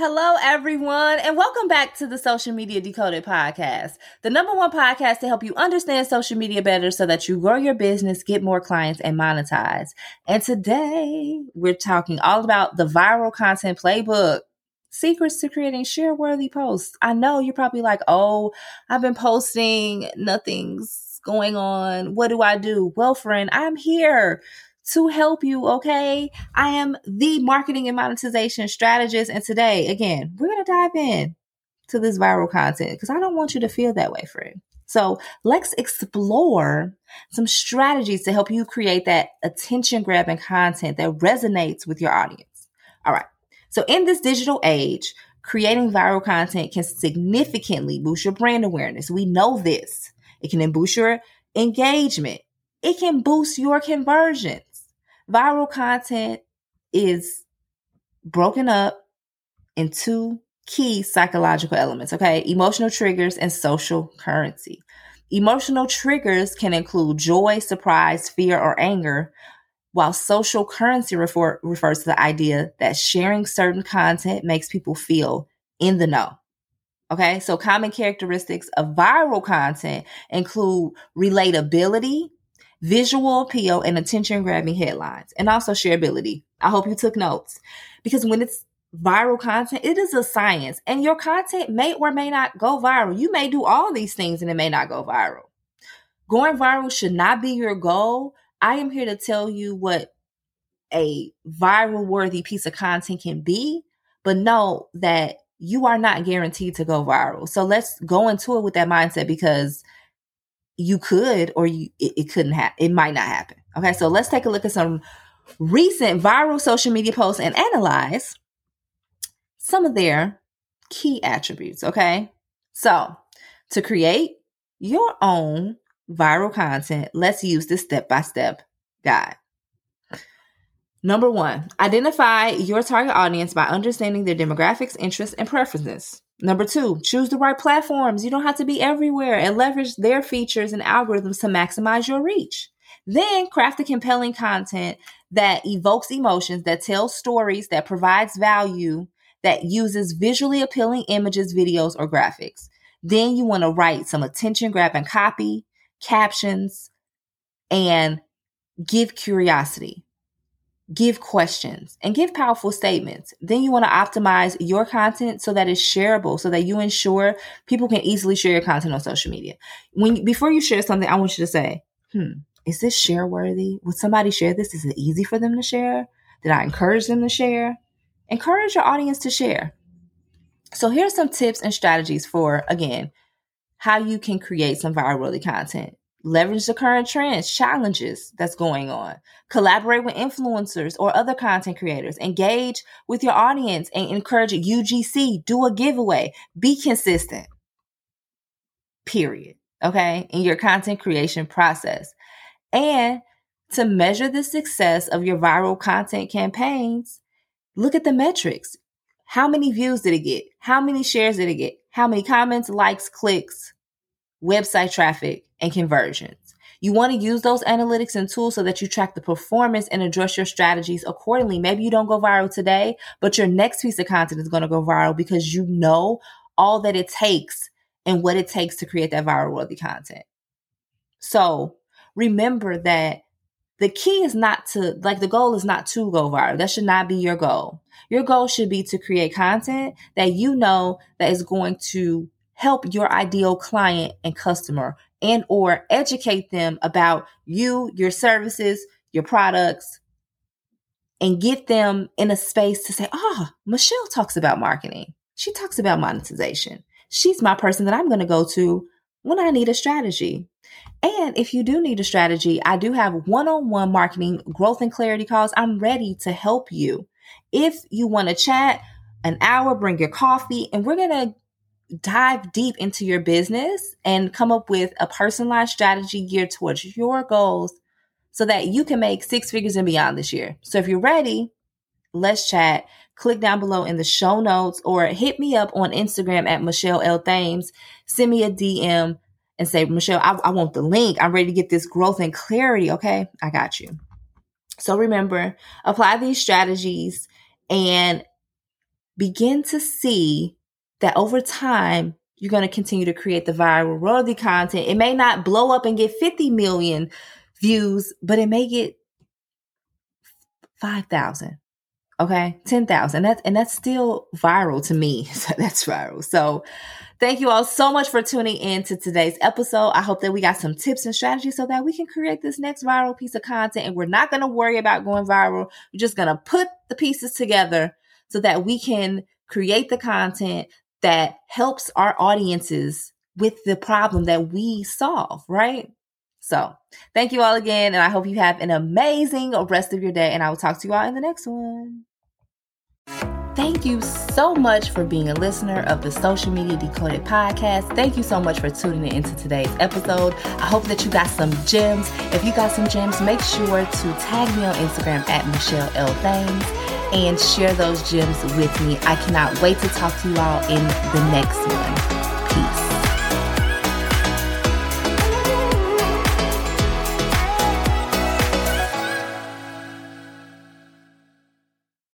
Hello, everyone, and welcome back to the Social Media Decoded podcast, the number one podcast to help you understand social media better so that you grow your business, get more clients, and monetize. And today we're talking all about the viral content playbook. Secrets to creating share worthy posts. I know you're probably like, oh, I've been posting, nothing's going on. What do I do? Well, friend, I'm here to help you, okay? I am the marketing and monetization strategist. And today, again, we're going to dive in to this viral content because I don't want you to feel that way, friend. So let's explore some strategies to help you create that attention grabbing content that resonates with your audience. All right. So in this digital age, creating viral content can significantly boost your brand awareness. We know this. It can boost your engagement. It can boost your conversion viral content is broken up in two key psychological elements, okay? Emotional triggers and social currency. Emotional triggers can include joy, surprise, fear, or anger, while social currency refer, refers to the idea that sharing certain content makes people feel in the know. Okay, so common characteristics of viral content include relatability, visual appeal, and attention grabbing headlines, and also shareability. I hope you took notes because when it's viral content, it is a science, and your content may or may not go viral. You may do all these things and it may not go viral. Going viral should not be your goal. I am here to tell you what a viral worthy piece of content can be, but know that you are not guaranteed to go viral. So let's go into it with that mindset because you could or you it, it couldn't happen. It might not happen. Okay, so let's take a look at some recent viral social media posts and analyze some of their key attributes. Okay, so to create your own viral content, let's use this step by step guide. Number one, identify your target audience by understanding their demographics, interests, and preferences. Number two, choose the right platforms. You don't have to be everywhere and leverage their features and algorithms to maximize your reach. Then craft the compelling content that evokes emotions, that tells stories, that provides value, that uses visually appealing images, videos, or graphics. Then you want to write some attention grabbing copy, captions, and give curiosity give questions and give powerful statements. Then you want to optimize your content so that it's shareable, so that you ensure people can easily share your content on social media. When before you share something, I want you to say, "Hmm, is this share worthy? Would somebody share this? Is it easy for them to share? Did I encourage them to share?" Encourage your audience to share. So here's some tips and strategies for again how you can create some viral worthy content leverage the current trends, challenges that's going on, collaborate with influencers or other content creators, engage with your audience and encourage UGC, do a giveaway, be consistent. Period. Okay. In your content creation process. And to measure the success of your viral content campaigns, look at the metrics. How many views did it get? How many shares did it get? How many comments, likes, clicks, website traffic, and conversions. You want to use those analytics and tools so that you track the performance and address your strategies accordingly. Maybe you don't go viral today, but your next piece of content is going to go viral because you know all that it takes and what it takes to create that viral worthy content. So remember that the key is not to, like, the goal is not to go viral. That should not be your goal. Your goal should be to create content that you know that is going to help your ideal client and customer and or educate them about you, your services, your products and get them in a space to say, "Oh, Michelle talks about marketing. She talks about monetization. She's my person that I'm going to go to when I need a strategy." And if you do need a strategy, I do have one-on-one marketing growth and clarity calls. I'm ready to help you. If you want to chat, an hour, bring your coffee, and we're going to dive deep into your business and come up with a personalized strategy geared towards your goals so that you can make six figures and beyond this year. So if you're ready, let's chat. Click down below in the show notes or hit me up on Instagram at Michelle L. Thames. Send me a DM and say, Michelle, I, I want the link. I'm ready to get this growth and clarity. Okay. I got you. So remember, apply these strategies and begin to see that over time, you're going to continue to create the viral royalty content. It may not blow up and get 50 million views, but it may get 5,000. Okay. 10,000. That's, and that's still viral to me. So that's viral. So thank you all so much for tuning in to today's episode. I hope that we got some tips and strategies so that we can create this next viral piece of content and we're not going to worry about going viral. We're just going to put the pieces together so that we can create the content that helps our audiences with the problem that we solve, right? So, thank you all again, and I hope you have an amazing rest of your day, and I will talk to you all in the next one. Thank you so much for being a listener of the Social Media Decoded podcast. Thank you so much for tuning in into today's episode. I hope that you got some gems. If you got some gems, make sure to tag me on Instagram at Michelle L. Thames and share those gems with me. I cannot wait to talk to you all in the next one. Peace.